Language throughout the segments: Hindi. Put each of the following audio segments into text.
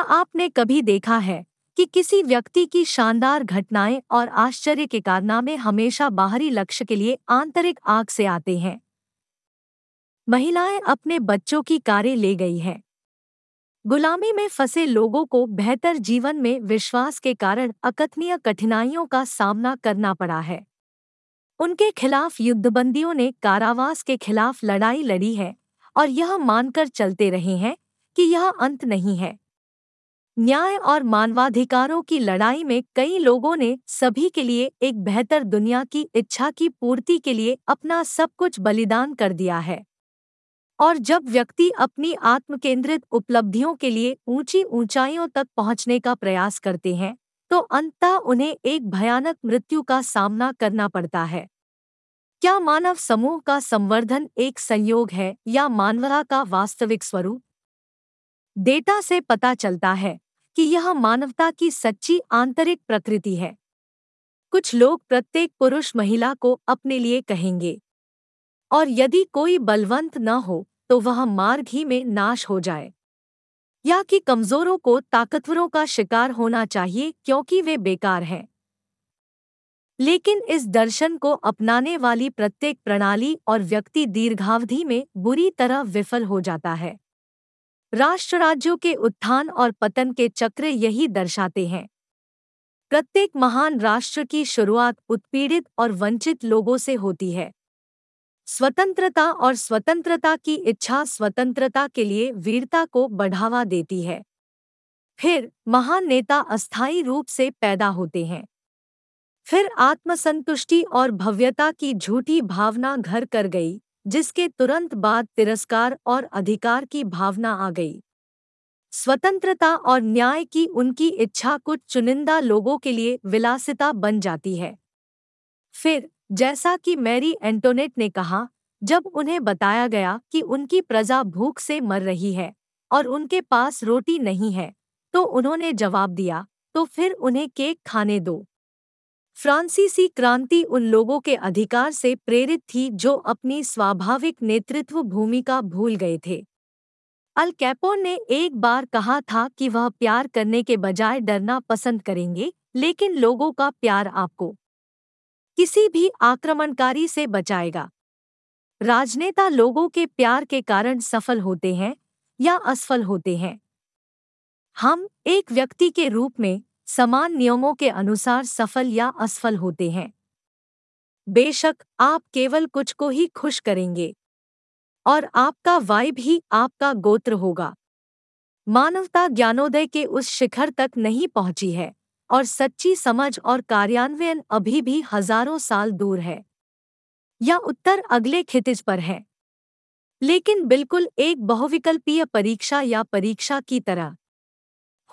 क्या आपने कभी देखा है कि किसी व्यक्ति की शानदार घटनाएँ और आश्चर्य के कारनामे हमेशा बाहरी लक्ष्य के लिए आंतरिक आग से आते हैं? महिलाएँ अपने बच्चों की कारें ले गई हैं। गुलामी में फंसे लोगों को बेहतर जीवन में विश्वास के कारण अकथनीय कठिनाइयों का सामना करना पड़ा है। उनके खिलाफ युद्धबंदियों ने कारावास के खिलाफ लड़ाई लड़ी है और यह मानकर चलते रहे हैं कि यह अंत नहीं है। न्याय और मानवाधिकारों की लड़ाई में कई लोगों ने सभी के लिए एक बेहतर दुनिया की इच्छा की पूर्ति के लिए अपना सब कुछ बलिदान कर दिया है। और जब व्यक्ति अपनी आत्मकेंद्रित उपलब्धियों के लिए ऊँची ऊंचाइयों तक पहुँचने का प्रयास करते हैं तो अंततः उन्हें एक भयानक मृत्यु का सामना करना पड़ता है। क्या मानव समूह का संवर्धन एक संयोग है या मानवता का वास्तविक स्वरूप? डेटा से पता चलता है। कि यह मानवता की सच्ची आंतरिक प्रकृति है। कुछ लोग प्रत्येक पुरुष महिला को अपने लिए कहेंगे। और यदि कोई बलवंत न हो तो वह मार्ग ही में नाश हो जाए। या कि कमजोरों को ताकतवरों का शिकार होना चाहिए, क्योंकि वे बेकार हैं। लेकिन इस दर्शन को अपनाने वाली प्रत्येक प्रणाली और व्यक्ति दीर्घावधि में बुरी तरह विफल हो जाता है। राष्ट्र राज्यों के उत्थान और पतन के चक्र यही दर्शाते हैं। प्रत्येक महान राष्ट्र की शुरुआत उत्पीड़ित और वंचित लोगों से होती है। स्वतंत्रता और स्वतंत्रता की इच्छा स्वतंत्रता के लिए वीरता को बढ़ावा देती है। फिर महान नेता अस्थायी रूप से पैदा होते हैं। फिर आत्मसंतुष्टि और भव्यता की झूठी भावना घर कर गई। जिसके तुरंत बाद तिरस्कार और अधिकार की भावना आ गई। स्वतंत्रता और न्याय की उनकी इच्छा कुछ चुनिंदा लोगों के लिए विलासिता बन जाती है। फिर, जैसा कि मैरी एंटोनेट ने कहा, जब उन्हें बताया गया कि उनकी प्रजा भूख से मर रही है और उनके पास रोटी नहीं है तो उन्होंने जवाब दिया तो फिर उन्हें केक खाने दो। फ्रांसीसी क्रांति उन लोगों के अधिकार से प्रेरित थी जो अपनी स्वाभाविक नेतृत्व भूमिका भूल गए थे। अल कैपोन ने एक बार कहा था कि वह प्यार करने के बजाय डरना पसंद करेंगे, लेकिन लोगों का प्यार आपको किसी भी आक्रमणकारी से बचाएगा। राजनेता लोगों के प्यार के कारण सफल होते हैं या असफल होते हैं। हम एक व्यक्ति के रूप में समान नियमों के अनुसार सफल या असफल होते हैं। बेशक, आप केवल कुछ को ही खुश करेंगे। और आपका वाइब ही आपका गोत्र होगा। मानवता ज्ञानोदय के उस शिखर तक नहीं पहुँची है, और सच्ची समझ और कार्यान्वयन अभी भी हज़ारों साल दूर है। या उत्तर अगले खितिज पर है। लेकिन बिल्कुल एक बहुविकल्पीय परीक्षा या परीक्षा की तरह।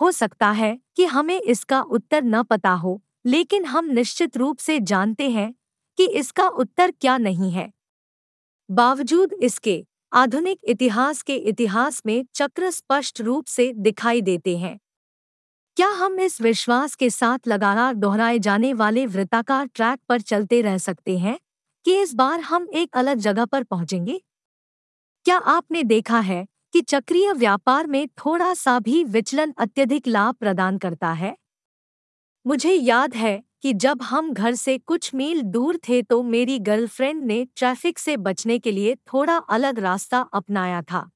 हो सकता है कि हमें इसका उत्तर न पता हो, लेकिन हम निश्चित रूप से जानते हैं कि इसका उत्तर क्या नहीं है। बावजूद इसके, आधुनिक इतिहास के इतिहास में चक्र स्पष्ट रूप से दिखाई देते हैं। क्या हम इस विश्वास के साथ लगातार दोहराए जाने वाले वृत्ताकार ट्रैक पर चलते रह सकते हैं कि इस बार हम एक अलग जगह पर पहुँचेंगे? क्या आपने देखा है कि चक्रीय व्यापार में थोड़ा सा भी विचलन अत्यधिक लाभ प्रदान करता है? मुझे याद है कि जब हम घर से कुछ मील दूर थे तो मेरी गर्लफ्रेंड ने ट्रैफ़िक से बचने के लिए थोड़ा अलग रास्ता अपनाया था।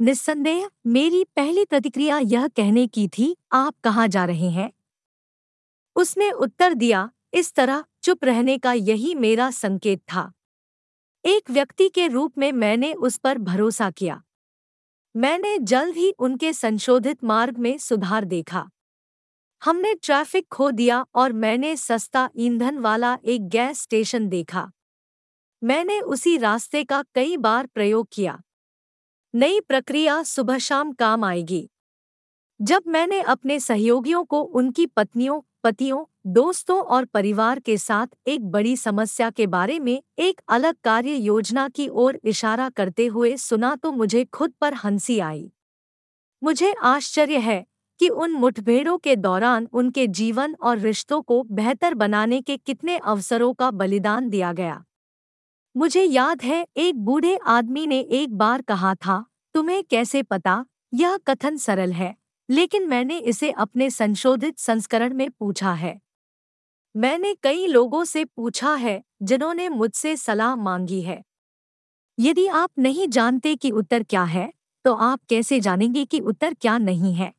निस्संदेह, मेरी पहली प्रतिक्रिया यह कहने की थी, आप कहाँ जा रहे हैं? उसने उत्तर दिया, इस तरह, चुप रहने का यही मेरा संकेत था। एक व्यक्ति के रूप में मैंने उस पर भरोसा किया। मैंने जल्द ही उनके संशोधित मार्ग में सुधार देखा। हमने ट्रैफ़िक खो दिया और मैंने सस्ता ईंधन वाला एक गैस स्टेशन देखा। मैंने उसी रास्ते का कई बार प्रयोग किया। नई प्रक्रिया सुबह शाम काम आएगी। जब मैंने अपने सहयोगियों को, उनकी पत्नियों पतियों, दोस्तों और परिवार के साथ एक बड़ी समस्या के बारे में एक अलग कार्य योजना की ओर इशारा करते हुए सुना तो मुझे खुद पर हँसी आई। मुझे आश्चर्य है कि उन मुठभेड़ों के दौरान उनके जीवन और रिश्तों को बेहतर बनाने के कितने अवसरों का बलिदान दिया गया। मुझे याद है, एक बूढ़े आदमी ने एक बार कहा था, तुम्हें कैसे पता? यह कथन सरल है। लेकिन मैंने इसे अपने संशोधित संस्करण में पूछा है। मैंने कई लोगों से पूछा है, जिन्होंने मुझसे सलाह मांगी है। यदि आप नहीं जानते कि उत्तर क्या है तो आप कैसे जानेंगे कि उत्तर क्या नहीं है?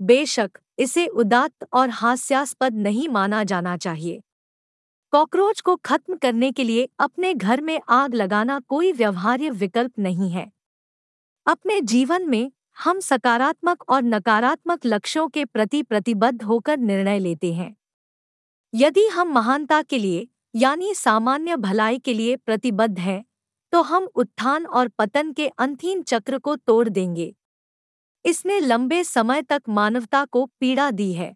बेशक, इसे उदात्त और हास्यास्पद नहीं माना जाना चाहिए। कॉकरोच को खत्म करने के लिए अपने घर में आग लगाना कोई व्यवहार्य विकल्प नहीं है। अपने जीवन में हम सकारात्मक और नकारात्मक लक्ष्यों के प्रति प्रतिबद्ध होकर निर्णय लेते हैं। यदि हम महानता के लिए, यानी सामान्य भलाई के लिए प्रतिबद्ध हैं तो हम उत्थान और पतन के अंतिम चक्र को तोड़ देंगे। इसने लंबे समय तक मानवता को पीड़ा दी है।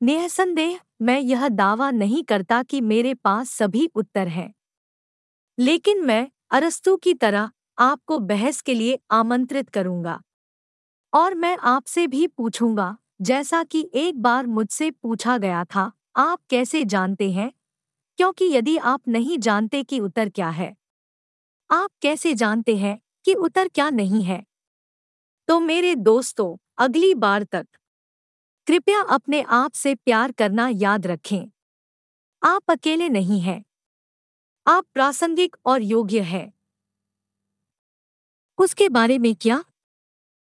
निसंदेह, मैं यह दावा नहीं करता कि मेरे पास सभी उत्तर हैं। लेकिन मैं अरस्तु की तरह आपको बहस के लिए आमंत्रित करूँगा। और मैं आपसे भी पूछूँगा, जैसा कि एक बार मुझसे पूछा गया था, आप कैसे जानते हैं? क्योंकि यदि आप नहीं जानते कि उत्तर क्या है। आप कैसे जानते हैं कि उत्तर क्या नहीं है? तो मेरे दोस्तों, अगली बार तक। कृपया अपने आप से प्यार करना याद रखें। आप अकेले नहीं हैं। आप प्रासंगिक और योग्य हैं। उसके बारे में क्या?